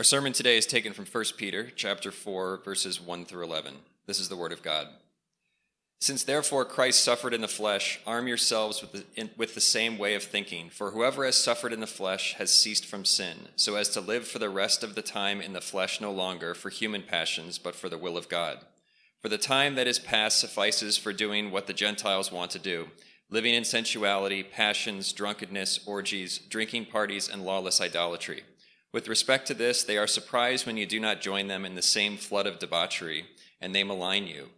Our sermon today is taken from 1 Peter chapter 4 verses 1 through 11. This is the word of God. Since therefore Christ suffered in the flesh, arm yourselves with the, in, with the same way of thinking. For whoever has suffered in the flesh has ceased from sin, so as to live for the rest of the time in the flesh no longer for human passions, but for the will of God. For the time that is past suffices for doing what the Gentiles want to do, living in sensuality, passions, drunkenness, orgies, drinking parties, and lawless idolatry. With respect to this, they are surprised when you do not join them in the same flood of debauchery, and they malign you.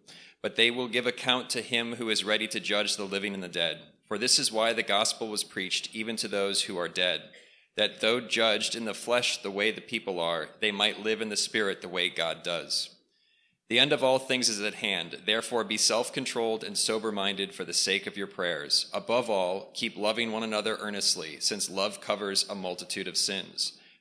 But they will give account to him who is ready to judge the living and the dead. For this is why the gospel was preached even to those who are dead, that though judged in the flesh the way the people are, they might live in the spirit the way God does. The end of all things is at hand. Therefore, be self controlled and sober minded for the sake of your prayers. Above all, keep loving one another earnestly, since love covers a multitude of sins.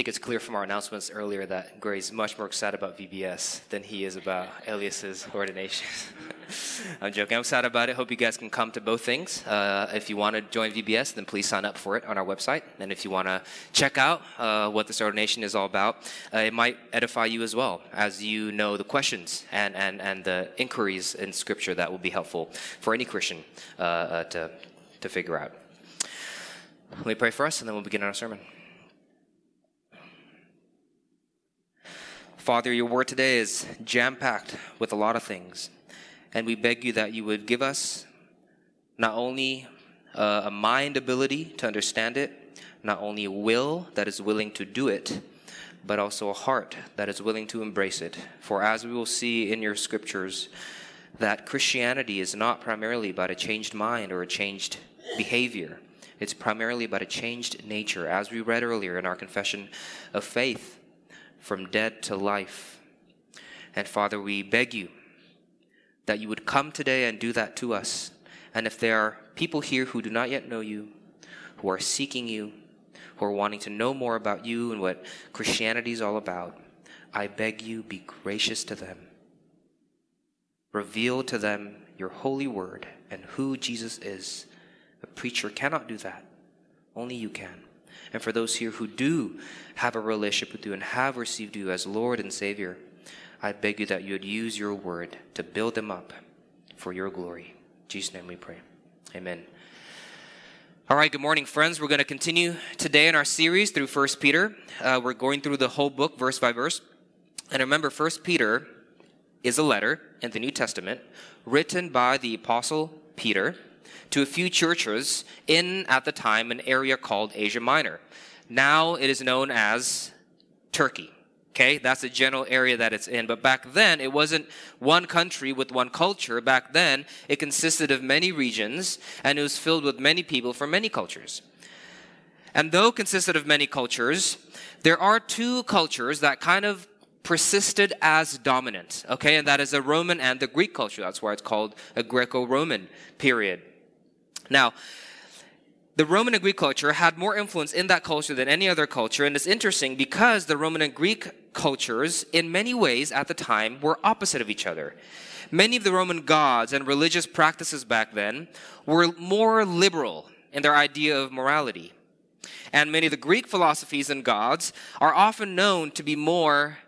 Think it's clear from our announcements earlier that Gray's much more excited about VBS than he is about Elias's ordination. I'm joking. I'm excited about it. Hope you guys can come to both things. Uh, if you want to join VBS, then please sign up for it on our website. And if you want to check out uh, what this ordination is all about, uh, it might edify you as well, as you know the questions and, and, and the inquiries in Scripture that will be helpful for any Christian uh, uh, to, to figure out. Let me pray for us, and then we'll begin our sermon. Father, your word today is jam packed with a lot of things. And we beg you that you would give us not only uh, a mind ability to understand it, not only a will that is willing to do it, but also a heart that is willing to embrace it. For as we will see in your scriptures, that Christianity is not primarily about a changed mind or a changed behavior. It's primarily about a changed nature, as we read earlier in our confession of faith from dead to life. And Father, we beg you that you would come today and do that to us. And if there are people here who do not yet know you, who are seeking you, who are wanting to know more about you and what Christianity is all about, I beg you, be gracious to them. Reveal to them your holy word and who Jesus is. A preacher cannot do that, only you can. And for those here who do have a relationship with you and have received you as Lord and Savior, I beg you that you would use your word to build them up for your glory. In Jesus' name we pray. Amen. All right, good morning, friends. We're going to continue today in our series through 1 Peter. Uh, we're going through the whole book, verse by verse. And remember, 1 Peter is a letter in the New Testament written by the Apostle Peter to a few churches in, at the time, an area called Asia Minor. Now it is known as Turkey. Okay, that's the general area that it's in. But back then, it wasn't one country with one culture. Back then, it consisted of many regions and it was filled with many people from many cultures. And though consisted of many cultures, there are two cultures that kind of persisted as dominant. Okay, and that is the Roman and the Greek culture. That's why it's called a Greco Roman period. Now, the Roman and Greek culture had more influence in that culture than any other culture, and it's interesting because the Roman and Greek cultures, in many ways at the time, were opposite of each other. Many of the Roman gods and religious practices back then were more liberal in their idea of morality. And many of the Greek philosophies and gods are often known to be more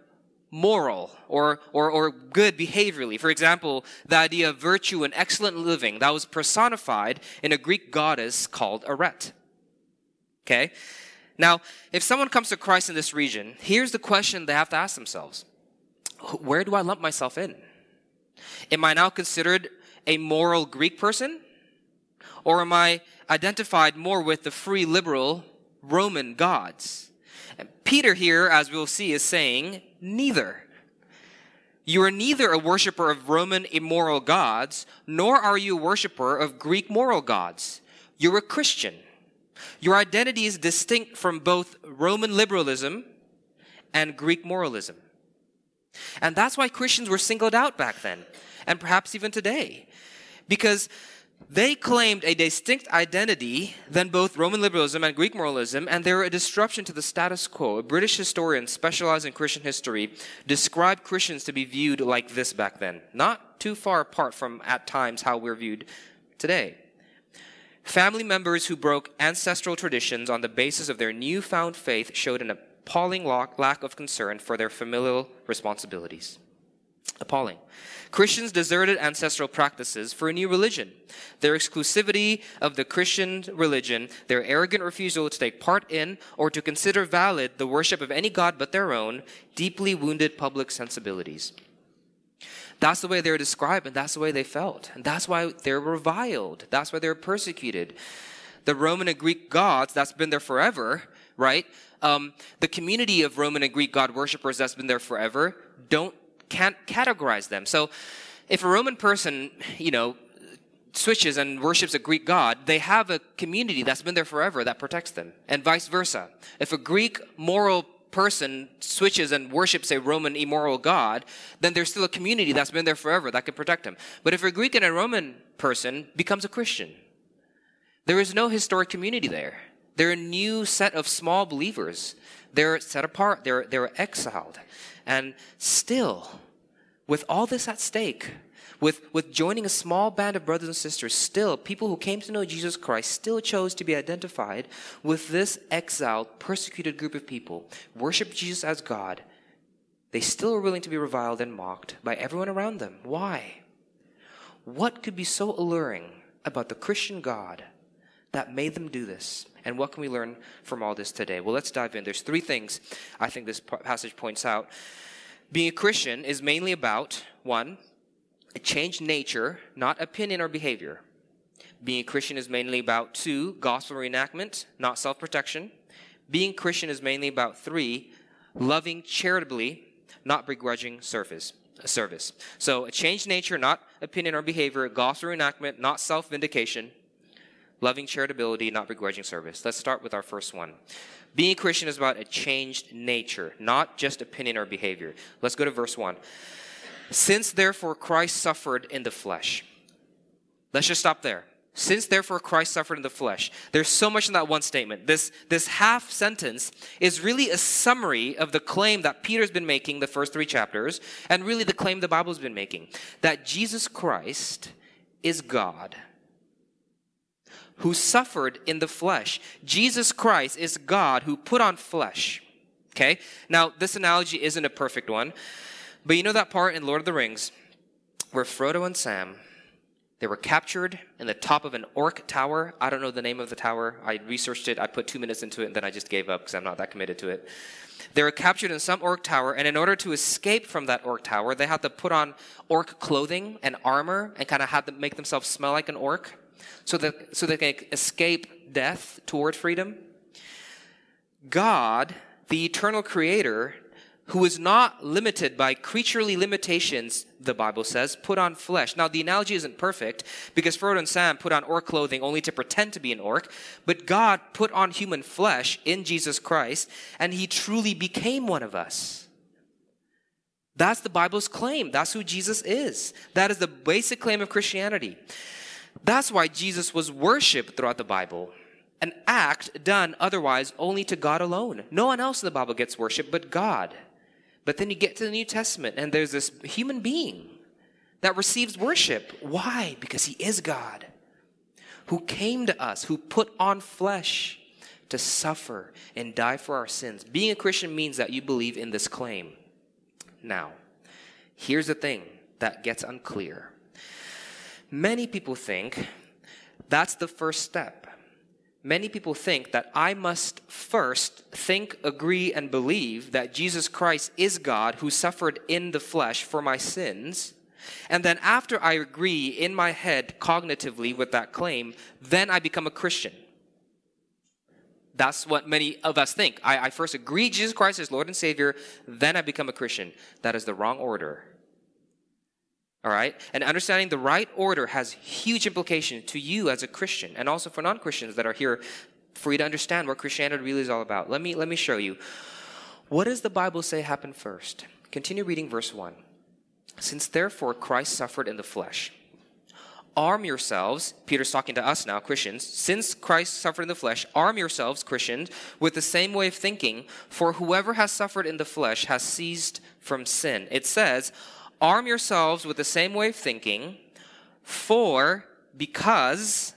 moral or, or, or good behaviorally. For example, the idea of virtue and excellent living that was personified in a Greek goddess called Arete. Okay? Now, if someone comes to Christ in this region, here's the question they have to ask themselves Where do I lump myself in? Am I now considered a moral Greek person? Or am I identified more with the free liberal Roman gods? And Peter here, as we'll see, is saying neither. You are neither a worshiper of Roman immoral gods, nor are you a worshiper of Greek moral gods. You're a Christian. Your identity is distinct from both Roman liberalism and Greek moralism. And that's why Christians were singled out back then, and perhaps even today. Because they claimed a distinct identity than both Roman liberalism and Greek moralism, and they were a disruption to the status quo. A British historian specialized in Christian history described Christians to be viewed like this back then, not too far apart from at times how we're viewed today. Family members who broke ancestral traditions on the basis of their newfound faith showed an appalling lack of concern for their familial responsibilities. Appalling. Christians deserted ancestral practices for a new religion. Their exclusivity of the Christian religion, their arrogant refusal to take part in or to consider valid the worship of any god but their own, deeply wounded public sensibilities. That's the way they're described, and that's the way they felt. And that's why they're reviled. That's why they're persecuted. The Roman and Greek gods, that's been there forever, right? Um, the community of Roman and Greek god worshippers that's been there forever don't can't categorize them. So if a Roman person, you know, switches and worships a Greek god, they have a community that's been there forever that protects them, and vice versa. If a Greek moral person switches and worships a Roman immoral god, then there's still a community that's been there forever that can protect him. But if a Greek and a Roman person becomes a Christian, there is no historic community there. They're a new set of small believers. They're set apart. They're, they're exiled. And still, with all this at stake, with, with joining a small band of brothers and sisters, still, people who came to know Jesus Christ still chose to be identified with this exiled, persecuted group of people, worship Jesus as God. They still are willing to be reviled and mocked by everyone around them. Why? What could be so alluring about the Christian God that made them do this? And what can we learn from all this today? Well, let's dive in. There's three things I think this passage points out. Being a Christian is mainly about one, a changed nature, not opinion or behavior. Being a Christian is mainly about two, gospel reenactment, not self protection. Being Christian is mainly about three, loving charitably, not begrudging service. Uh, service. So a changed nature, not opinion or behavior. Gospel reenactment, not self vindication. Loving charitability, not begrudging service. Let's start with our first one. Being a Christian is about a changed nature, not just opinion or behavior. Let's go to verse 1. Since therefore Christ suffered in the flesh. Let's just stop there. Since therefore Christ suffered in the flesh. There's so much in that one statement. This, this half sentence is really a summary of the claim that Peter's been making the first three chapters, and really the claim the Bible's been making that Jesus Christ is God who suffered in the flesh. Jesus Christ is God who put on flesh. Okay? Now, this analogy isn't a perfect one. But you know that part in Lord of the Rings where Frodo and Sam they were captured in the top of an orc tower. I don't know the name of the tower. I researched it. I put two minutes into it and then I just gave up because I'm not that committed to it. They were captured in some orc tower, and in order to escape from that orc tower, they had to put on orc clothing and armor and kind of had to make themselves smell like an orc so that, so they can escape death toward freedom. God, the eternal creator, who is not limited by creaturely limitations, the Bible says, put on flesh. Now, the analogy isn't perfect because Frodo and Sam put on orc clothing only to pretend to be an orc, but God put on human flesh in Jesus Christ, and he truly became one of us. That's the Bible's claim. That's who Jesus is. That is the basic claim of Christianity. That's why Jesus was worshiped throughout the Bible an act done otherwise only to God alone. No one else in the Bible gets worship but God. But then you get to the New Testament and there's this human being that receives worship. Why? Because he is God who came to us, who put on flesh to suffer and die for our sins. Being a Christian means that you believe in this claim. Now, here's the thing that gets unclear. Many people think that's the first step many people think that I must first think, agree, and believe that Jesus Christ is God who suffered in the flesh for my sins. And then after I agree in my head cognitively with that claim, then I become a Christian. That's what many of us think. I, I first agree Jesus Christ is Lord and Savior, then I become a Christian. That is the wrong order. All right? And understanding the right order has huge implication to you as a Christian and also for non-Christians that are here for you to understand what Christianity really is all about. Let me let me show you. What does the Bible say happened first? Continue reading verse 1. Since therefore Christ suffered in the flesh, arm yourselves, Peter's talking to us now, Christians, since Christ suffered in the flesh, arm yourselves, Christians, with the same way of thinking, for whoever has suffered in the flesh has ceased from sin. It says, arm yourselves with the same way of thinking, for because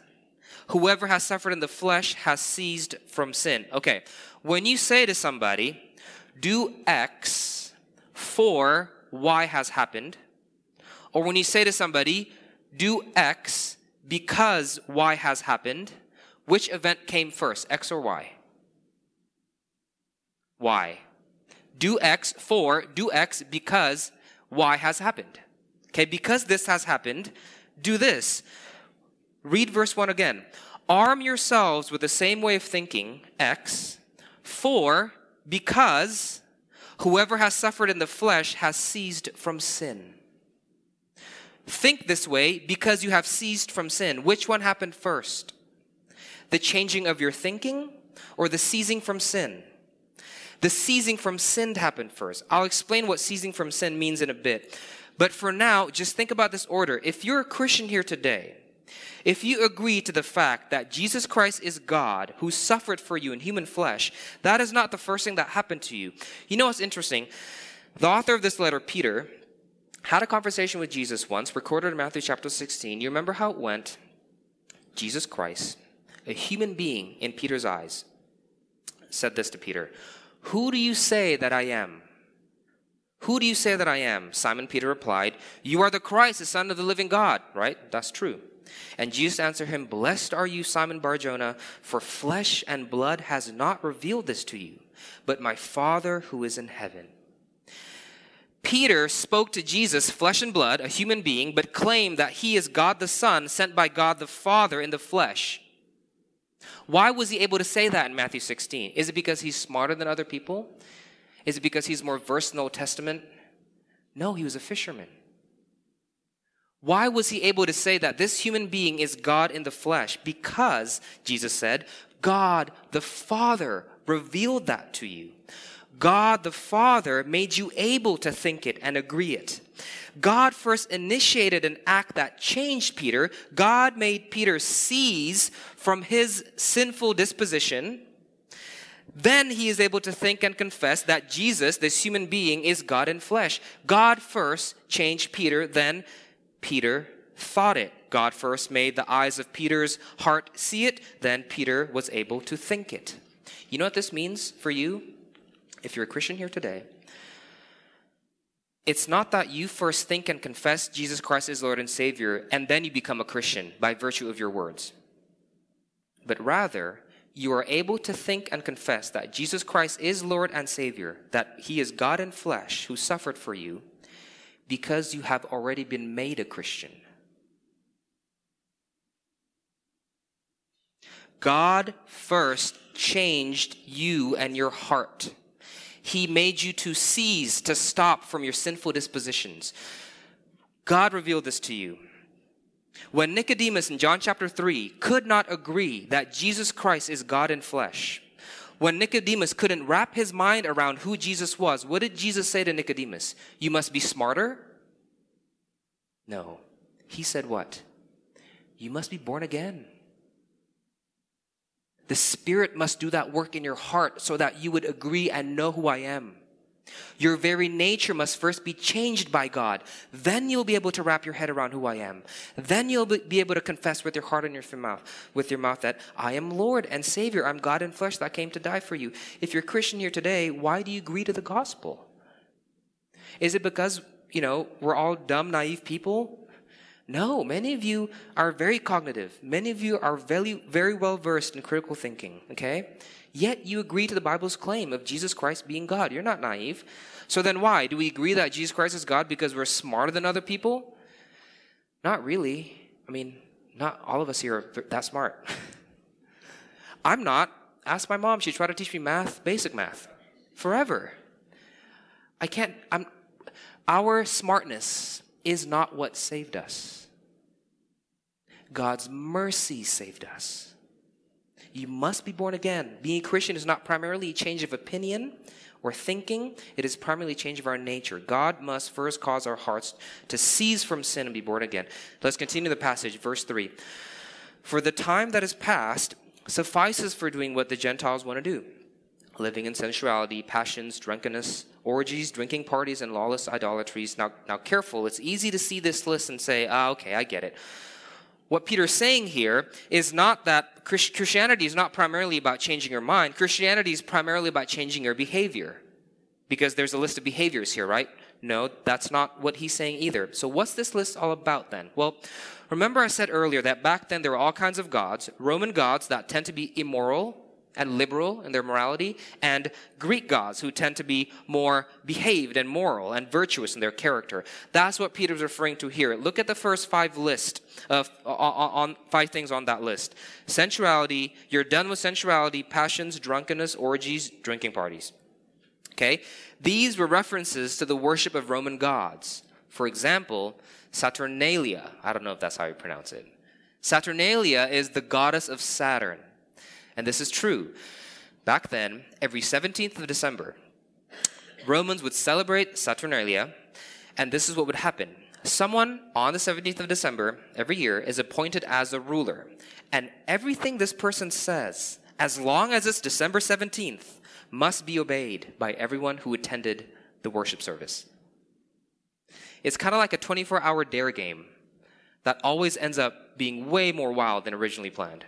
whoever has suffered in the flesh has ceased from sin. Okay, when you say to somebody, do X for Y has happened, or when you say to somebody, do X because Y has happened, which event came first, X or Y? Y. Do X for, do X because Y has happened. Okay, because this has happened, do this. Read verse 1 again. Arm yourselves with the same way of thinking, X, for, because whoever has suffered in the flesh has ceased from sin. Think this way because you have ceased from sin. Which one happened first? The changing of your thinking or the ceasing from sin? The ceasing from sin happened first. I'll explain what ceasing from sin means in a bit. But for now, just think about this order. If you're a Christian here today, if you agree to the fact that Jesus Christ is God who suffered for you in human flesh, that is not the first thing that happened to you. You know what's interesting? The author of this letter, Peter, had a conversation with Jesus once, recorded in Matthew chapter 16. You remember how it went? Jesus Christ, a human being in Peter's eyes, said this to Peter Who do you say that I am? Who do you say that I am? Simon Peter replied, You are the Christ, the Son of the living God. Right? That's true. And Jesus answered him, Blessed are you, Simon Barjona, for flesh and blood has not revealed this to you, but my Father who is in heaven. Peter spoke to Jesus, flesh and blood, a human being, but claimed that he is God the Son, sent by God the Father in the flesh. Why was he able to say that in Matthew 16? Is it because he's smarter than other people? Is it because he's more versed in the Old Testament? No, he was a fisherman. Why was he able to say that this human being is God in the flesh? Because, Jesus said, God the Father revealed that to you. God the Father made you able to think it and agree it. God first initiated an act that changed Peter. God made Peter cease from his sinful disposition. Then he is able to think and confess that Jesus, this human being, is God in flesh. God first changed Peter, then Peter thought it. God first made the eyes of Peter's heart see it, then Peter was able to think it. You know what this means for you? If you're a Christian here today, it's not that you first think and confess Jesus Christ is Lord and Savior and then you become a Christian by virtue of your words. But rather, you are able to think and confess that Jesus Christ is Lord and Savior, that He is God in flesh who suffered for you, because you have already been made a Christian. God first changed you and your heart. He made you to cease, to stop from your sinful dispositions. God revealed this to you. When Nicodemus in John chapter 3 could not agree that Jesus Christ is God in flesh, when Nicodemus couldn't wrap his mind around who Jesus was, what did Jesus say to Nicodemus? You must be smarter? No. He said what? You must be born again. The Spirit must do that work in your heart so that you would agree and know who I am. Your very nature must first be changed by God. Then you'll be able to wrap your head around who I am. Then you'll be able to confess with your heart and your mouth, with your mouth that I am Lord and Savior. I'm God in flesh that came to die for you. If you're Christian here today, why do you agree to the gospel? Is it because, you know, we're all dumb, naive people? No, many of you are very cognitive. Many of you are very, very well versed in critical thinking, okay? Yet you agree to the Bible's claim of Jesus Christ being God. You're not naive. So then why? Do we agree that Jesus Christ is God because we're smarter than other people? Not really. I mean, not all of us here are that smart. I'm not. Ask my mom. She tried to teach me math, basic math, forever. I can't, I'm, our smartness is not what saved us. God's mercy saved us. You must be born again. Being Christian is not primarily a change of opinion or thinking, it is primarily a change of our nature. God must first cause our hearts to cease from sin and be born again. Let's continue the passage, verse 3. For the time that is past suffices for doing what the Gentiles want to do living in sensuality, passions, drunkenness, orgies, drinking parties, and lawless idolatries. Now, now careful, it's easy to see this list and say, ah, okay, I get it. What Peter's saying here is not that Christianity is not primarily about changing your mind. Christianity is primarily about changing your behavior. Because there's a list of behaviors here, right? No, that's not what he's saying either. So what's this list all about then? Well, Remember, I said earlier that back then there were all kinds of gods Roman gods that tend to be immoral and liberal in their morality, and Greek gods who tend to be more behaved and moral and virtuous in their character. That's what Peter's referring to here. Look at the first five list of on, five things on that list. Sensuality, you're done with sensuality, passions, drunkenness, orgies, drinking parties. Okay? These were references to the worship of Roman gods. For example, Saturnalia. I don't know if that's how you pronounce it. Saturnalia is the goddess of Saturn. And this is true. Back then, every 17th of December, Romans would celebrate Saturnalia, and this is what would happen. Someone on the 17th of December every year is appointed as a ruler, and everything this person says, as long as it's December 17th, must be obeyed by everyone who attended the worship service. It's kind of like a 24 hour dare game that always ends up being way more wild than originally planned.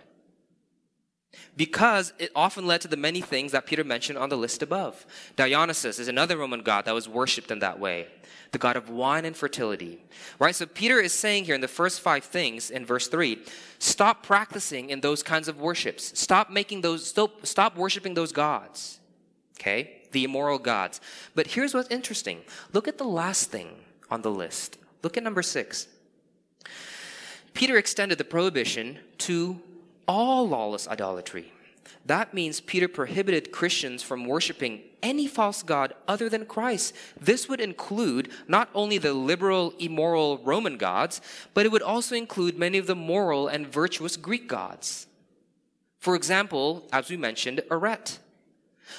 Because it often led to the many things that Peter mentioned on the list above. Dionysus is another Roman god that was worshipped in that way, the god of wine and fertility. Right? So Peter is saying here in the first five things in verse 3 stop practicing in those kinds of worships. Stop making those, stop, stop worshiping those gods. Okay? The immoral gods. But here's what's interesting look at the last thing on the list. Look at number six. Peter extended the prohibition to all lawless idolatry. That means Peter prohibited Christians from worshiping any false god other than Christ. This would include not only the liberal, immoral Roman gods, but it would also include many of the moral and virtuous Greek gods. For example, as we mentioned, Aret.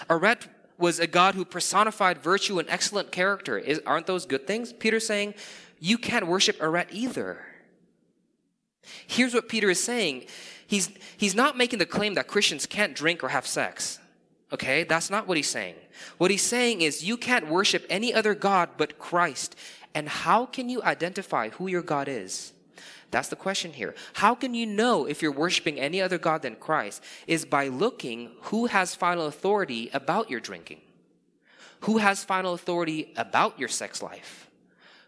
Aret was a God who personified virtue and excellent character. Is, aren't those good things? Peter's saying, you can't worship Aret either. Here's what Peter is saying. He's, he's not making the claim that Christians can't drink or have sex. Okay? That's not what he's saying. What he's saying is you can't worship any other God but Christ. And how can you identify who your God is? That's the question here. How can you know if you're worshiping any other God than Christ? Is by looking who has final authority about your drinking, who has final authority about your sex life,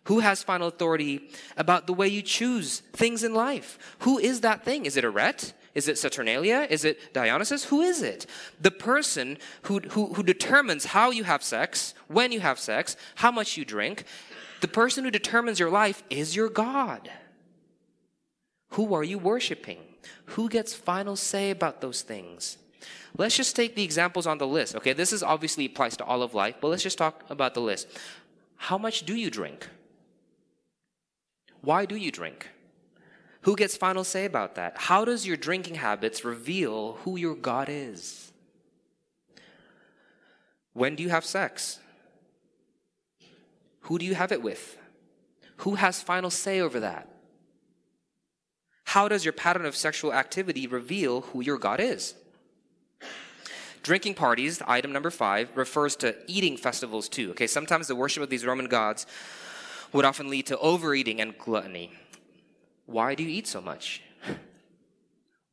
who has final authority about the way you choose things in life. Who is that thing? Is it Aret? Is it Saturnalia? Is it Dionysus? Who is it? The person who, who, who determines how you have sex, when you have sex, how much you drink, the person who determines your life is your God. Who are you worshiping? Who gets final say about those things? Let's just take the examples on the list. Okay, this is obviously applies to all of life, but let's just talk about the list. How much do you drink? Why do you drink? Who gets final say about that? How does your drinking habits reveal who your God is? When do you have sex? Who do you have it with? Who has final say over that? How does your pattern of sexual activity reveal who your God is? Drinking parties, item number five, refers to eating festivals too. Okay, sometimes the worship of these Roman gods would often lead to overeating and gluttony. Why do you eat so much?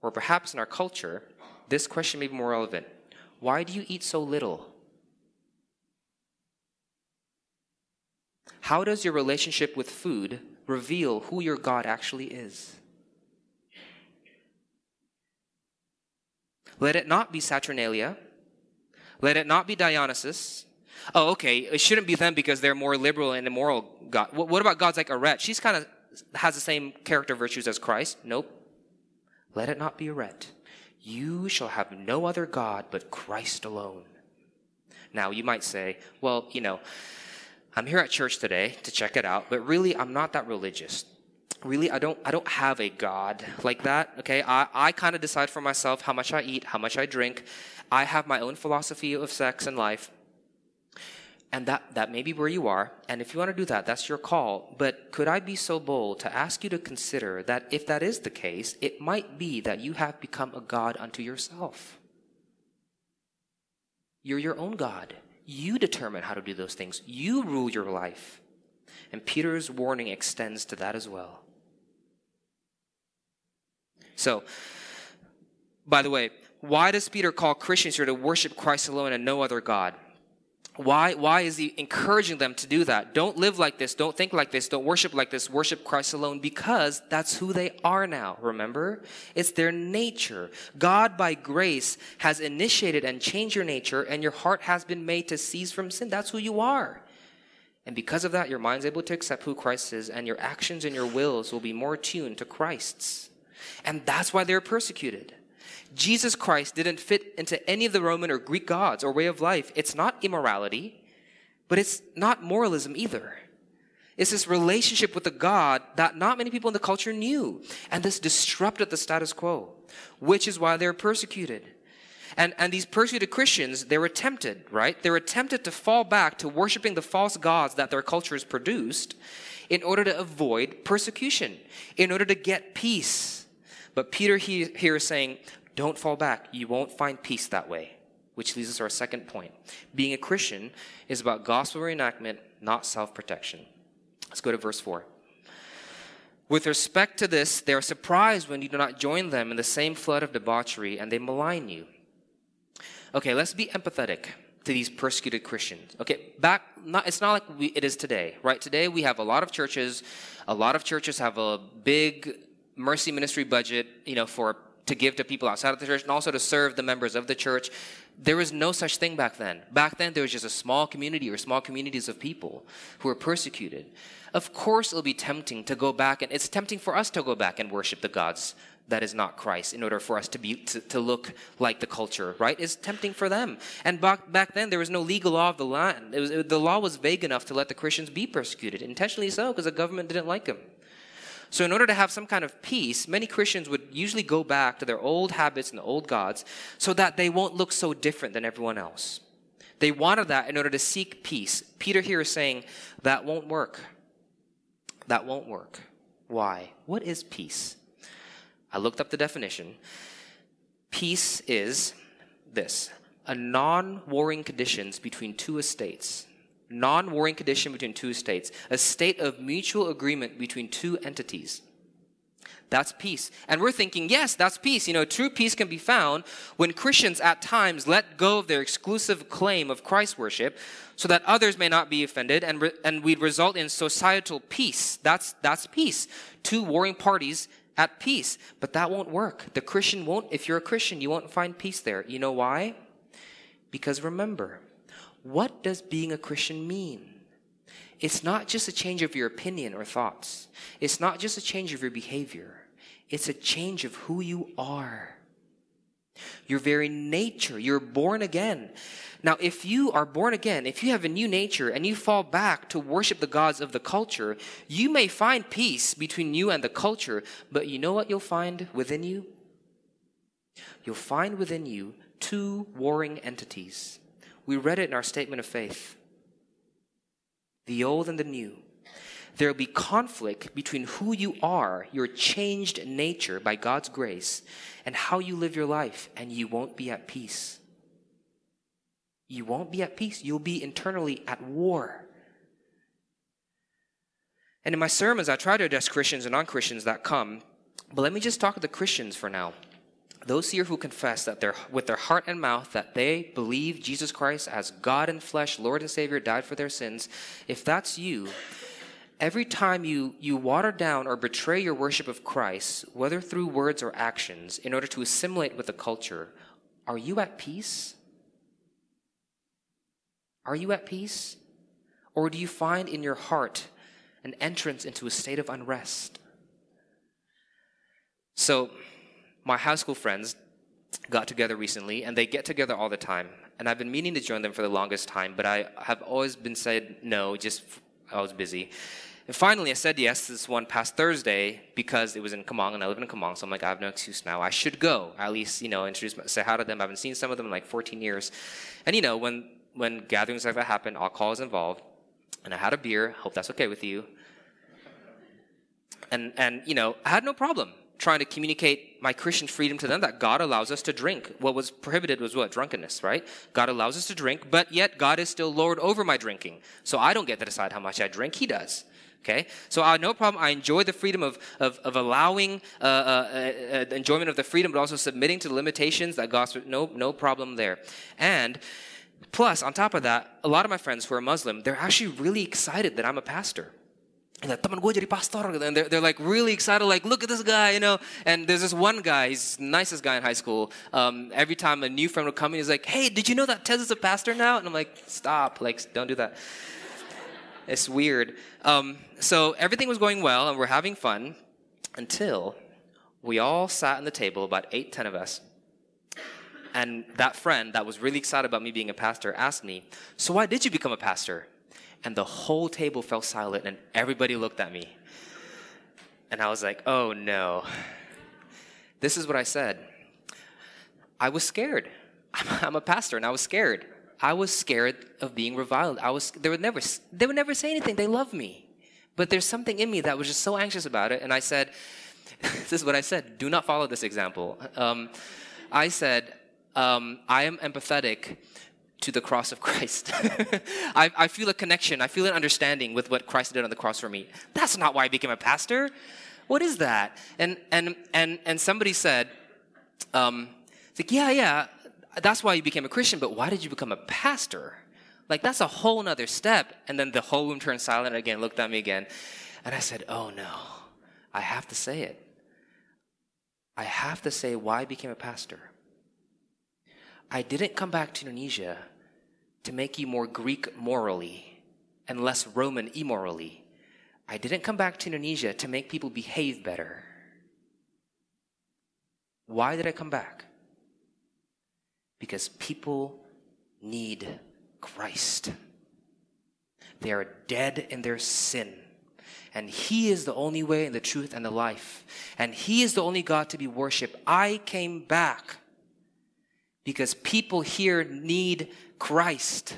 Or perhaps in our culture, this question may be more relevant. Why do you eat so little? How does your relationship with food reveal who your God actually is? Let it not be Saturnalia. Let it not be Dionysus. Oh, okay. It shouldn't be them because they're more liberal and immoral. God. What about gods like a Aret? She's kind of has the same character virtues as Christ. Nope. Let it not be a Aret. You shall have no other God but Christ alone. Now, you might say, well, you know, I'm here at church today to check it out, but really, I'm not that religious. really i don't i don't have a god like that okay i, I kind of decide for myself how much i eat how much i drink i have my own philosophy of sex and life and that, that may be where you are. And if you want to do that, that's your call. But could I be so bold to ask you to consider that if that is the case, it might be that you have become a God unto yourself? You're your own God. You determine how to do those things, you rule your life. And Peter's warning extends to that as well. So, by the way, why does Peter call Christians here to worship Christ alone and no other God? Why, why is he encouraging them to do that? Don't live like this. Don't think like this. Don't worship like this. Worship Christ alone because that's who they are now. Remember? It's their nature. God, by grace, has initiated and changed your nature, and your heart has been made to cease from sin. That's who you are. And because of that, your mind's able to accept who Christ is, and your actions and your wills will be more tuned to Christ's. And that's why they're persecuted. Jesus Christ didn't fit into any of the Roman or Greek gods or way of life. It's not immorality, but it's not moralism either. It's this relationship with the God that not many people in the culture knew. And this disrupted the status quo, which is why they're persecuted. And, and these persecuted Christians, they were tempted, right? They were tempted to fall back to worshiping the false gods that their cultures produced in order to avoid persecution, in order to get peace. But Peter here is saying, don't fall back. You won't find peace that way. Which leads us to our second point. Being a Christian is about gospel reenactment, not self protection. Let's go to verse 4. With respect to this, they are surprised when you do not join them in the same flood of debauchery and they malign you. Okay, let's be empathetic to these persecuted Christians. Okay, back, not, it's not like we, it is today, right? Today we have a lot of churches. A lot of churches have a big mercy ministry budget, you know, for to give to people outside of the church and also to serve the members of the church. There was no such thing back then. Back then, there was just a small community or small communities of people who were persecuted. Of course, it'll be tempting to go back, and it's tempting for us to go back and worship the gods that is not Christ in order for us to be to, to look like the culture, right? It's tempting for them. And back, back then there was no legal law of the land. It was, it, the law was vague enough to let the Christians be persecuted, intentionally so, because the government didn't like them. So, in order to have some kind of peace, many Christians would usually go back to their old habits and the old gods so that they won't look so different than everyone else. They wanted that in order to seek peace. Peter here is saying that won't work. That won't work. Why? What is peace? I looked up the definition. Peace is this a non warring conditions between two estates non warring condition between two states, a state of mutual agreement between two entities. That's peace. And we're thinking, yes, that's peace. You know, true peace can be found when Christians at times let go of their exclusive claim of Christ worship so that others may not be offended and, re- and we result in societal peace. That's, that's peace. Two warring parties at peace. But that won't work. The Christian won't, if you're a Christian, you won't find peace there. You know why? Because remember, what does being a Christian mean? It's not just a change of your opinion or thoughts. It's not just a change of your behavior. It's a change of who you are. Your very nature. You're born again. Now, if you are born again, if you have a new nature and you fall back to worship the gods of the culture, you may find peace between you and the culture, but you know what you'll find within you? You'll find within you two warring entities we read it in our statement of faith the old and the new. There will be conflict between who you are, your changed nature by God's grace, and how you live your life, and you won't be at peace. You won't be at peace. You'll be internally at war. And in my sermons, I try to address Christians and non Christians that come, but let me just talk to the Christians for now those here who confess that they're, with their heart and mouth that they believe Jesus Christ as God in flesh, Lord and Savior, died for their sins, if that's you, every time you, you water down or betray your worship of Christ, whether through words or actions, in order to assimilate with the culture, are you at peace? Are you at peace? Or do you find in your heart an entrance into a state of unrest? So, my high school friends got together recently, and they get together all the time. And I've been meaning to join them for the longest time, but I have always been said no, just I was busy. And finally, I said yes this one past Thursday because it was in Kemang and I live in Kemang. So I'm like, I have no excuse now. I should go. At least, you know, introduce, say hi to them. I haven't seen some of them in like 14 years. And, you know, when, when gatherings like that happen, alcohol is involved. And I had a beer. Hope that's okay with you. And, and, you know, I had no problem trying to communicate my Christian freedom to them that God allows us to drink. What was prohibited was what? Drunkenness, right? God allows us to drink, but yet God is still Lord over my drinking. So I don't get to decide how much I drink, He does. Okay? So I no problem. I enjoy the freedom of, of, of allowing uh, uh, uh, uh enjoyment of the freedom, but also submitting to the limitations that God, no, no problem there. And plus, on top of that, a lot of my friends who are Muslim, they're actually really excited that I'm a pastor and like, teman gue jadi pastor and they're, they're like really excited like look at this guy you know. And there's this one guy he's the nicest guy in high school. Um, every time a new friend would come in he's like hey did you know that Tez is a pastor now? And I'm like stop like don't do that. It's weird. Um, so everything was going well and we're having fun until we all sat at the table about eight ten of us. And that friend that was really excited about me being a pastor asked me so why did you become a pastor and the whole table fell silent and everybody looked at me. And I was like, oh no. This is what I said. I was scared. I'm a pastor and I was scared. I was scared of being reviled. I was they would never they would never say anything. They love me. But there's something in me that was just so anxious about it and I said this is what I said. Do not follow this example. Um, I said, um, I am empathetic to the cross of Christ. I, I feel a connection. I feel an understanding with what Christ did on the cross for me. That's not why I became a pastor. What is that? And and and and somebody said, um, like, yeah, yeah, that's why you became a Christian. But why did you become a pastor? Like that's a whole nother step. And then the whole room turned silent again, looked at me again, and I said, oh no, I have to say it. I have to say why I became a pastor. I didn't come back to Indonesia to make you more Greek morally and less Roman immorally. I didn't come back to Indonesia to make people behave better. Why did I come back? Because people need Christ. They are dead in their sin. And He is the only way and the truth and the life. And He is the only God to be worshiped. I came back because people here need Christ.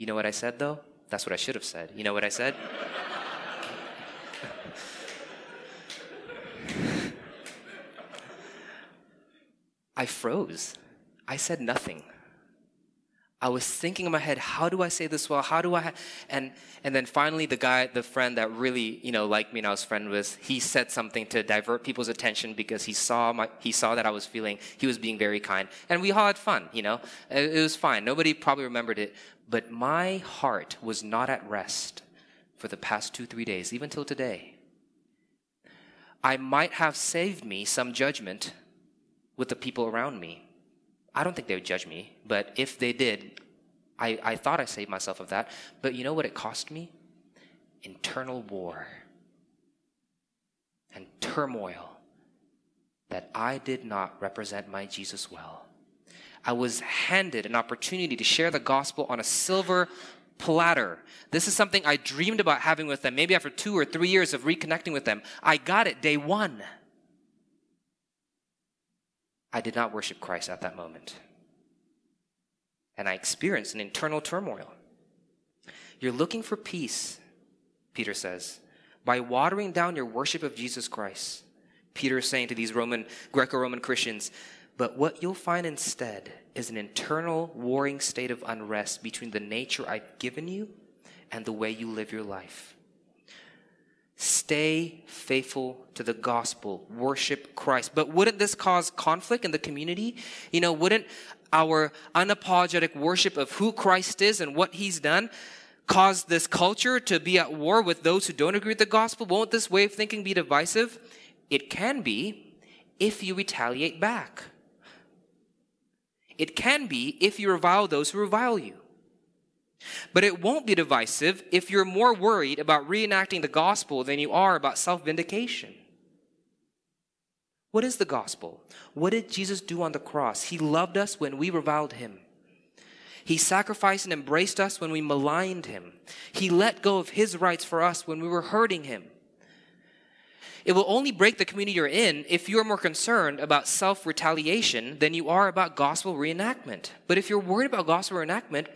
You know what I said though? That's what I should have said. You know what I said? I froze. I said nothing. I was thinking in my head, how do I say this well? How do I? And and then finally, the guy, the friend that really you know liked me and I was friend with, he said something to divert people's attention because he saw my he saw that I was feeling. He was being very kind, and we all had fun. You know, it, it was fine. Nobody probably remembered it, but my heart was not at rest for the past two three days, even till today. I might have saved me some judgment with the people around me I don't think they would judge me, but if they did, I, I thought I saved myself of that. But you know what it cost me? Internal war and turmoil that I did not represent my Jesus well. I was handed an opportunity to share the gospel on a silver platter. This is something I dreamed about having with them, maybe after two or three years of reconnecting with them. I got it day one. I did not worship Christ at that moment. And I experienced an internal turmoil. You're looking for peace, Peter says, by watering down your worship of Jesus Christ. Peter is saying to these Roman, Greco Roman Christians, but what you'll find instead is an internal warring state of unrest between the nature I've given you and the way you live your life. Stay faithful to the gospel. Worship Christ. But wouldn't this cause conflict in the community? You know, wouldn't our unapologetic worship of who Christ is and what he's done cause this culture to be at war with those who don't agree with the gospel? Won't this way of thinking be divisive? It can be if you retaliate back. It can be if you revile those who revile you. But it won't be divisive if you're more worried about reenacting the gospel than you are about self vindication. What is the gospel? What did Jesus do on the cross? He loved us when we reviled him. He sacrificed and embraced us when we maligned him. He let go of his rights for us when we were hurting him. It will only break the community you're in if you're more concerned about self retaliation than you are about gospel reenactment. But if you're worried about gospel reenactment,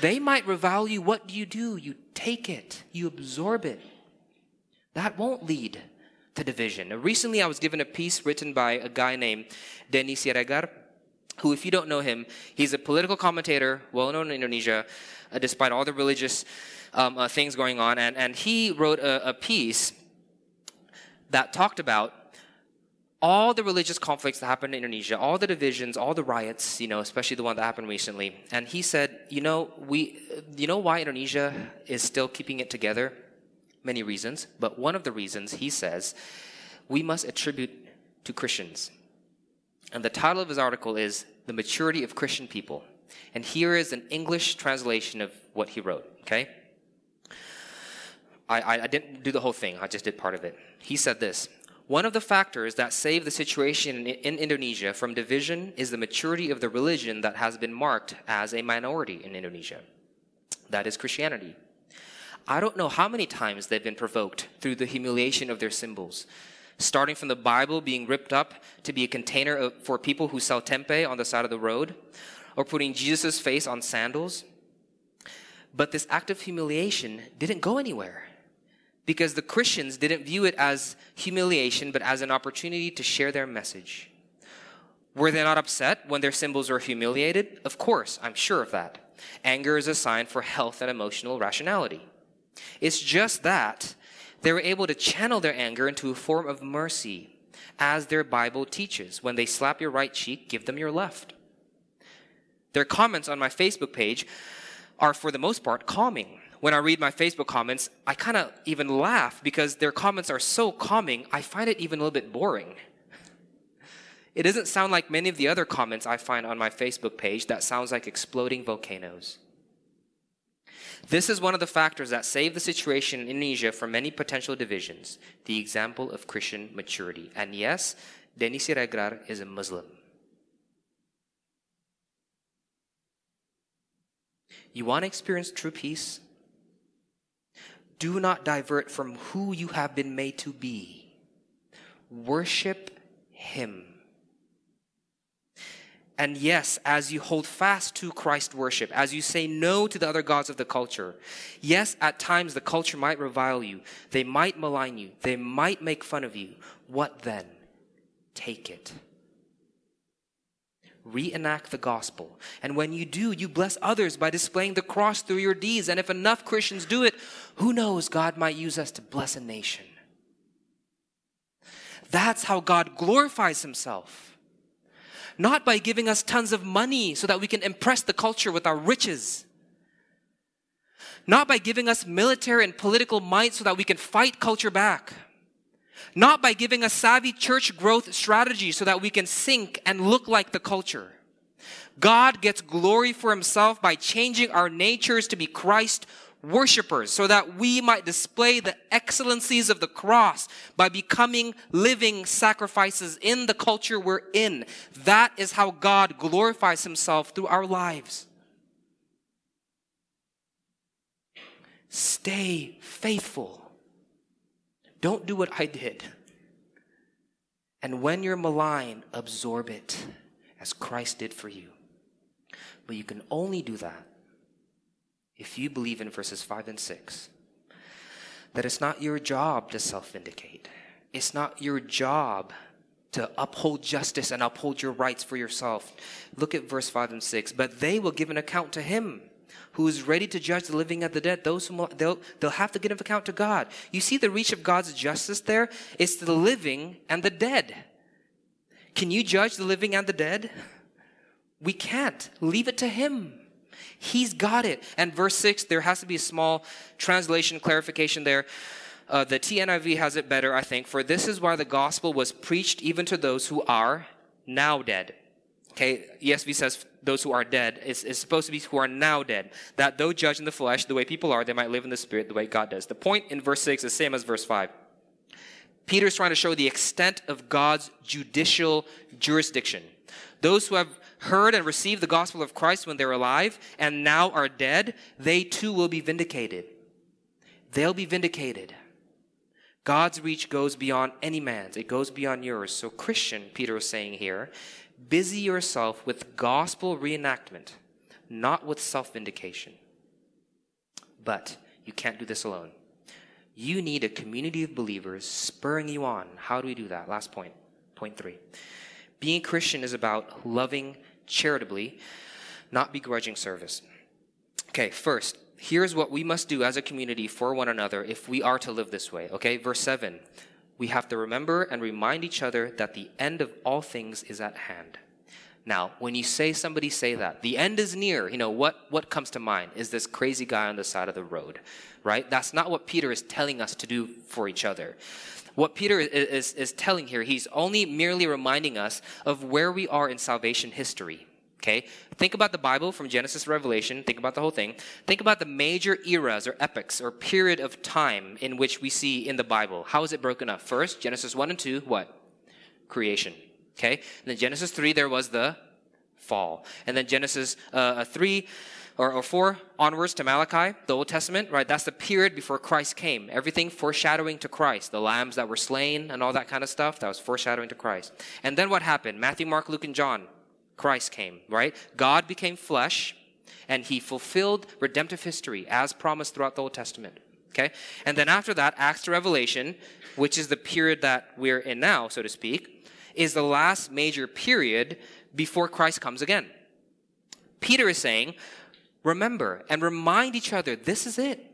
they might revile you. What do you do? You take it, you absorb it. That won't lead to division. Recently, I was given a piece written by a guy named Denny Siregar, who, if you don't know him, he's a political commentator, well known in Indonesia, uh, despite all the religious um, uh, things going on. And, and he wrote a, a piece that talked about all the religious conflicts that happened in Indonesia, all the divisions, all the riots, you know, especially the one that happened recently. And he said, you know, we, you know why Indonesia is still keeping it together? Many reasons, but one of the reasons he says we must attribute to Christians. And the title of his article is The Maturity of Christian People. And here is an English translation of what he wrote, okay? I, I, I didn't do the whole thing, I just did part of it. He said this One of the factors that saved the situation in, in Indonesia from division is the maturity of the religion that has been marked as a minority in Indonesia. That is Christianity. I don't know how many times they've been provoked through the humiliation of their symbols. Starting from the Bible being ripped up to be a container for people who sell tempeh on the side of the road, or putting Jesus' face on sandals. But this act of humiliation didn't go anywhere because the Christians didn't view it as humiliation, but as an opportunity to share their message. Were they not upset when their symbols were humiliated? Of course, I'm sure of that. Anger is a sign for health and emotional rationality. It's just that they were able to channel their anger into a form of mercy, as their Bible teaches. When they slap your right cheek, give them your left. Their comments on my Facebook page are, for the most part, calming when I read my Facebook comments, I kind of even laugh because their comments are so calming, I find it even a little bit boring. It doesn't sound like many of the other comments I find on my Facebook page that sounds like exploding volcanoes. This is one of the factors that save the situation in Indonesia from many potential divisions, the example of Christian maturity. And yes, Denny Siregar is a Muslim. You want to experience true peace? Do not divert from who you have been made to be. Worship Him. And yes, as you hold fast to Christ worship, as you say no to the other gods of the culture, yes, at times the culture might revile you, they might malign you, they might make fun of you. What then? Take it reenact the gospel. And when you do, you bless others by displaying the cross through your deeds. And if enough Christians do it, who knows, God might use us to bless a nation. That's how God glorifies himself. Not by giving us tons of money so that we can impress the culture with our riches. Not by giving us military and political might so that we can fight culture back not by giving a savvy church growth strategy so that we can sync and look like the culture. God gets glory for himself by changing our natures to be Christ worshippers so that we might display the excellencies of the cross by becoming living sacrifices in the culture we're in. That is how God glorifies himself through our lives. Stay faithful don't do what I did. And when you're maligned, absorb it as Christ did for you. But you can only do that if you believe in verses 5 and 6 that it's not your job to self vindicate, it's not your job to uphold justice and uphold your rights for yourself. Look at verse 5 and 6. But they will give an account to him who is ready to judge the living and the dead, those who they'll, they'll have to give an account to God. You see the reach of God's justice there? It's the living and the dead. Can you judge the living and the dead? We can't. Leave it to Him. He's got it. And verse 6, there has to be a small translation clarification there. Uh, the TNIV has it better, I think. For this is why the gospel was preached even to those who are now dead. Okay, ESV says those who are dead. It's, it's supposed to be who are now dead. That though judged in the flesh, the way people are, they might live in the spirit the way God does. The point in verse 6 is the same as verse 5. Peter's trying to show the extent of God's judicial jurisdiction. Those who have heard and received the gospel of Christ when they're alive and now are dead, they too will be vindicated. They'll be vindicated. God's reach goes beyond any man's, it goes beyond yours. So, Christian, Peter is saying here, busy yourself with gospel reenactment, not with self vindication. But you can't do this alone. You need a community of believers spurring you on. How do we do that? Last point, point three. Being a Christian is about loving charitably, not begrudging service. Okay, first, here's what we must do as a community for one another if we are to live this way. Okay, verse 7. We have to remember and remind each other that the end of all things is at hand. Now, when you say somebody say that, the end is near, you know, what, what comes to mind is this crazy guy on the side of the road, right? That's not what Peter is telling us to do for each other. What Peter is, is, is telling here, he's only merely reminding us of where we are in salvation history. Okay? Think about the Bible from Genesis to Revelation. Think about the whole thing. Think about the major eras or epochs or period of time in which we see in the Bible. How is it broken up? First, Genesis 1 and 2, what? Creation. Okay? And then Genesis 3, there was the fall. And then Genesis uh, 3 or, or 4 onwards to Malachi, the Old Testament, right? That's the period before Christ came. Everything foreshadowing to Christ. The lambs that were slain and all that kind of stuff, that was foreshadowing to Christ. And then what happened? Matthew, Mark, Luke, and John. Christ came, right? God became flesh and he fulfilled redemptive history as promised throughout the Old Testament. Okay? And then after that, Acts to Revelation, which is the period that we're in now, so to speak, is the last major period before Christ comes again. Peter is saying, remember and remind each other this is it.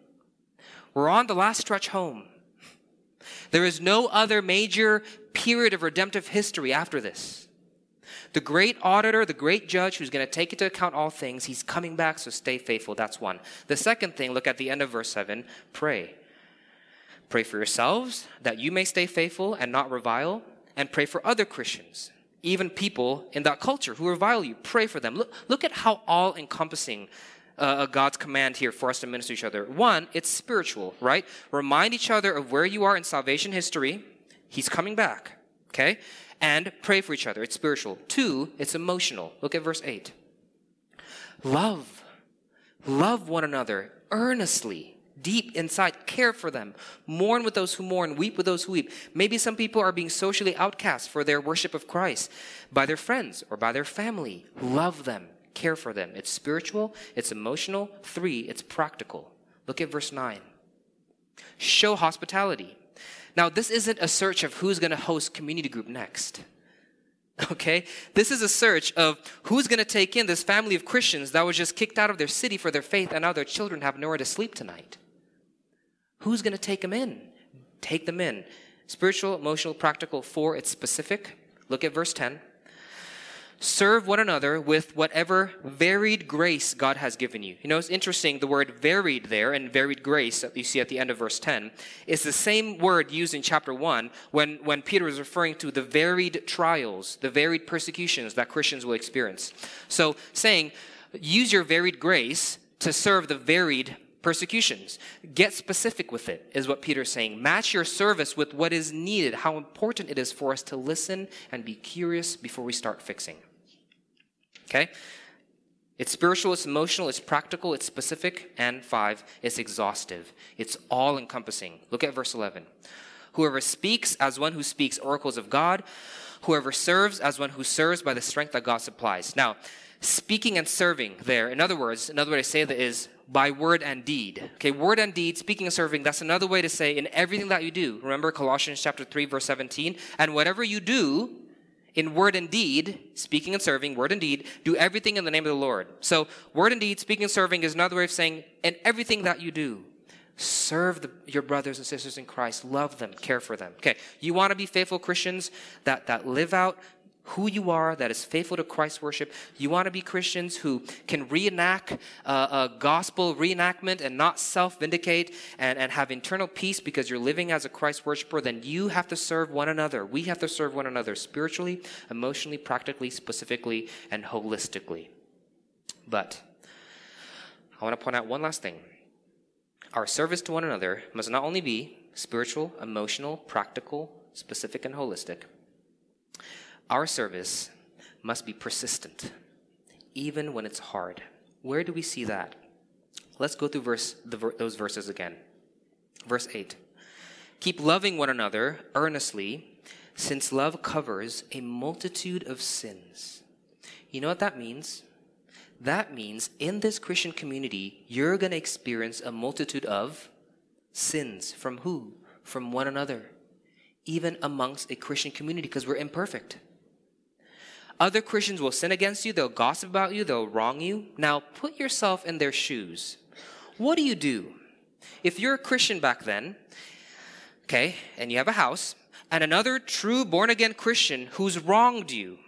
We're on the last stretch home. There is no other major period of redemptive history after this. The great auditor, the great judge who's going to take into account all things, he's coming back, so stay faithful. That's one. The second thing, look at the end of verse 7 pray. Pray for yourselves that you may stay faithful and not revile, and pray for other Christians, even people in that culture who revile you. Pray for them. Look, look at how all encompassing uh, God's command here for us to minister to each other. One, it's spiritual, right? Remind each other of where you are in salvation history. He's coming back, okay? And pray for each other. It's spiritual. Two, it's emotional. Look at verse 8. Love. Love one another earnestly, deep inside. Care for them. Mourn with those who mourn. Weep with those who weep. Maybe some people are being socially outcast for their worship of Christ by their friends or by their family. Love them care for them. It's spiritual, it's emotional. Three, it's practical. Look at verse 9. Show hospitality. Now, this isn't a search of who's going to host community group next. Okay? This is a search of who's going to take in this family of Christians that was just kicked out of their city for their faith and now their children have nowhere to sleep tonight. Who's going to take them in? Take them in. Spiritual, emotional, practical. Four, it's specific. Look at verse 10. Serve one another with whatever varied grace God has given you. You know, it's interesting, the word varied there and varied grace that you see at the end of verse 10 is the same word used in chapter 1 when, when Peter is referring to the varied trials, the varied persecutions that Christians will experience. So, saying, use your varied grace to serve the varied persecutions. Get specific with it, is what Peter's saying. Match your service with what is needed, how important it is for us to listen and be curious before we start fixing. Okay? It's spiritual, it's emotional, it's practical, it's specific, and five, it's exhaustive. It's all encompassing. Look at verse 11. Whoever speaks as one who speaks oracles of God, whoever serves as one who serves by the strength that God supplies. Now, speaking and serving there, in other words, another way to say that is by word and deed. Okay, word and deed, speaking and serving, that's another way to say in everything that you do. Remember Colossians chapter 3, verse 17? And whatever you do, in word and deed, speaking and serving, word and deed, do everything in the name of the Lord. So, word and deed, speaking and serving is another way of saying, in everything that you do, serve the, your brothers and sisters in Christ, love them, care for them. Okay, you want to be faithful Christians that, that live out who you are that is faithful to Christ worship. You want to be Christians who can reenact uh, a gospel reenactment and not self vindicate and, and have internal peace because you're living as a Christ worshiper, then you have to serve one another. We have to serve one another spiritually, emotionally, practically, specifically, and holistically. But I want to point out one last thing. Our service to one another must not only be spiritual, emotional, practical, specific, and holistic our service must be persistent. even when it's hard. Where do we see that? Let's go through verse, the, those verses again. Verse 8 Keep loving one another earnestly, since love covers a multitude of sins. You know what that means? That means in this Christian community, you're going to experience a multitude of sins. From who? From one another. Even amongst a Christian community, because we're imperfect. Other Christians will sin against you, they'll gossip about you, they'll wrong you. Now, put yourself in their shoes. What do you do? If you're a Christian back then, okay, and you have a house, and another true born again Christian who's wronged you,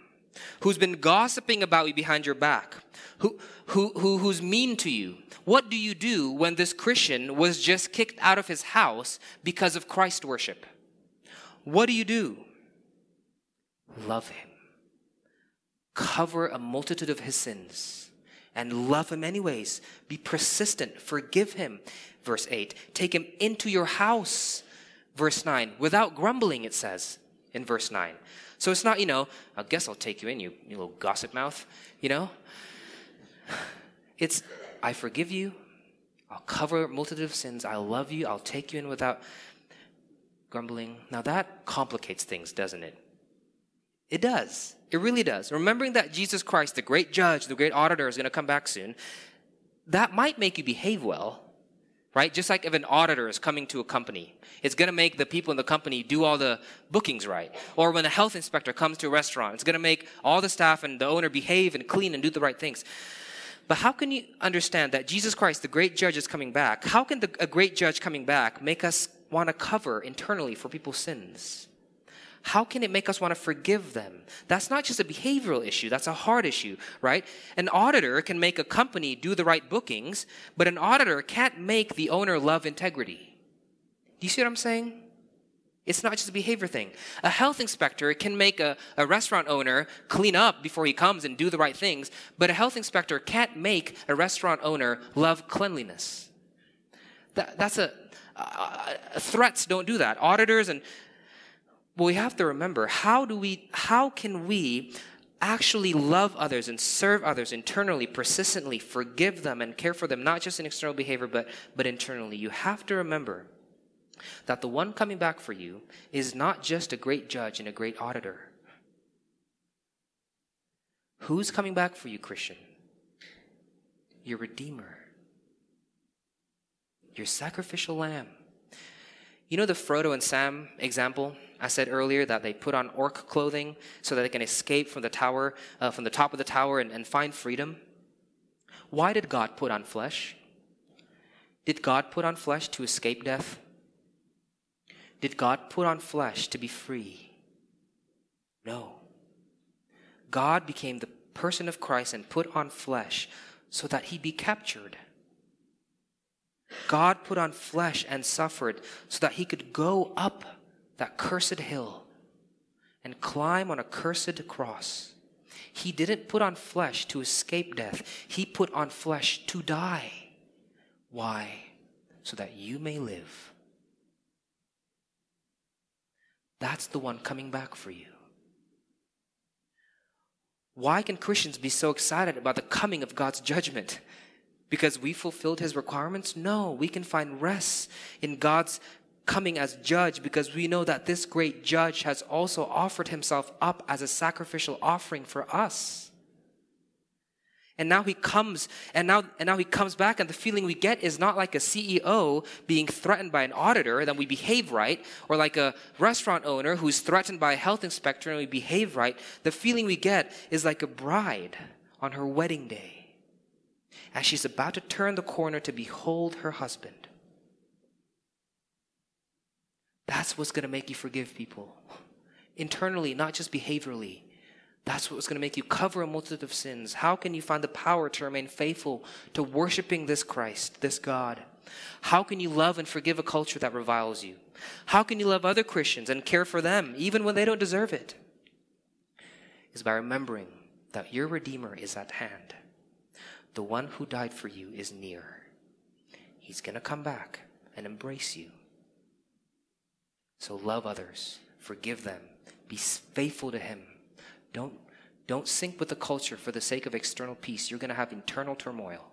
who's been gossiping about you behind your back, who, who, who, who's mean to you, what do you do when this Christian was just kicked out of his house because of Christ worship? What do you do? Love him. Cover a multitude of his sins and love him anyways. Be persistent. Forgive him. Verse 8. Take him into your house. Verse 9. Without grumbling, it says in verse 9. So it's not, you know, I guess I'll take you in, you, you little gossip mouth, you know? It's, I forgive you. I'll cover a multitude of sins. I love you. I'll take you in without grumbling. Now that complicates things, doesn't it? It does. It really does. Remembering that Jesus Christ, the great judge, the great auditor, is going to come back soon, that might make you behave well, right? Just like if an auditor is coming to a company, it's going to make the people in the company do all the bookings right. Or when a health inspector comes to a restaurant, it's going to make all the staff and the owner behave and clean and do the right things. But how can you understand that Jesus Christ, the great judge, is coming back? How can the, a great judge coming back make us want to cover internally for people's sins? How can it make us want to forgive them? That's not just a behavioral issue, that's a heart issue, right? An auditor can make a company do the right bookings, but an auditor can't make the owner love integrity. Do you see what I'm saying? It's not just a behavior thing. A health inspector can make a, a restaurant owner clean up before he comes and do the right things, but a health inspector can't make a restaurant owner love cleanliness. That, that's a, uh, threats don't do that. Auditors and we have to remember how do we how can we actually love others and serve others internally, persistently, forgive them and care for them, not just in external behavior, but, but internally. You have to remember that the one coming back for you is not just a great judge and a great auditor. Who's coming back for you, Christian? Your Redeemer, your sacrificial lamb. You know the Frodo and Sam example? I said earlier that they put on orc clothing so that they can escape from the tower, uh, from the top of the tower, and, and find freedom. Why did God put on flesh? Did God put on flesh to escape death? Did God put on flesh to be free? No. God became the person of Christ and put on flesh so that he be captured. God put on flesh and suffered so that he could go up that cursed hill and climb on a cursed cross. He didn't put on flesh to escape death, He put on flesh to die. Why? So that you may live. That's the one coming back for you. Why can Christians be so excited about the coming of God's judgment? Because we fulfilled his requirements? No, we can find rest in God's coming as judge because we know that this great judge has also offered himself up as a sacrificial offering for us. And now he comes, and now, and now he comes back, and the feeling we get is not like a CEO being threatened by an auditor, then we behave right, or like a restaurant owner who's threatened by a health inspector and we behave right. The feeling we get is like a bride on her wedding day, as she's about to turn the corner to behold her husband. That's what's going to make you forgive people. Internally, not just behaviorally. That's what's going to make you cover a multitude of sins. How can you find the power to remain faithful to worshiping this Christ, this God? How can you love and forgive a culture that reviles you? How can you love other Christians and care for them even when they don't deserve it? Is by remembering that your Redeemer is at hand. The one who died for you is near. He's going to come back and embrace you. So love others, forgive them, be faithful to Him. Don't, Don't sync with the culture for the sake of external peace. You're going to have internal turmoil.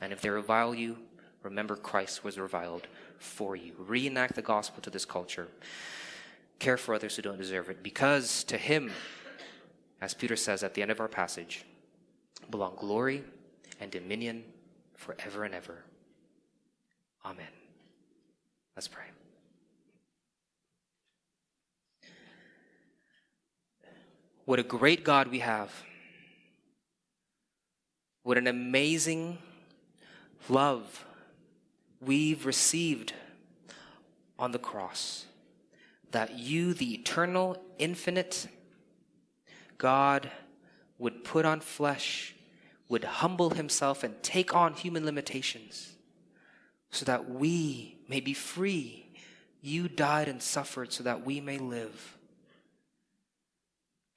And if they revile you, remember Christ was reviled for you. Reenact the gospel to this culture. Care for others who don't deserve it. Because to him, as Peter says at the end of our passage, belong glory and dominion forever and ever. Amen. Let's pray. What a great God we have. What an amazing love we've received on the cross. That you, the eternal, infinite God, would put on flesh, would humble himself and take on human limitations so that we may be free. You died and suffered so that we may live.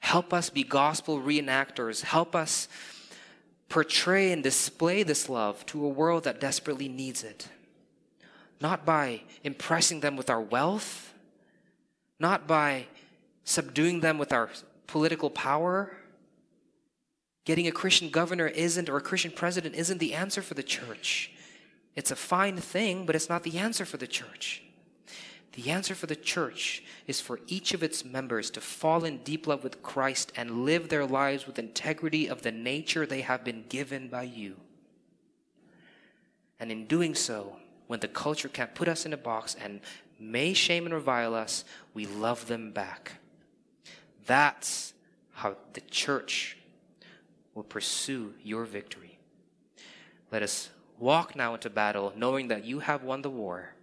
Help us be gospel reenactors. Help us portray and display this love to a world that desperately needs it. Not by impressing them with our wealth, not by subduing them with our political power. Getting a Christian governor isn't, or a Christian president isn't the answer for the church. It's a fine thing, but it's not the answer for the church. The answer for the church is for each of its members to fall in deep love with Christ and live their lives with integrity of the nature they have been given by you. And in doing so, when the culture can't put us in a box and may shame and revile us, we love them back. That's how the church will pursue your victory. Let us walk now into battle knowing that you have won the war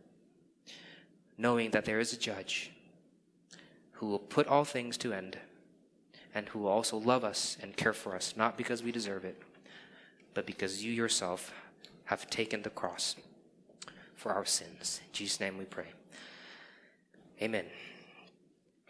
knowing that there is a judge who will put all things to end and who will also love us and care for us, not because we deserve it, but because you yourself have taken the cross for our sins. In Jesus' name we pray. Amen.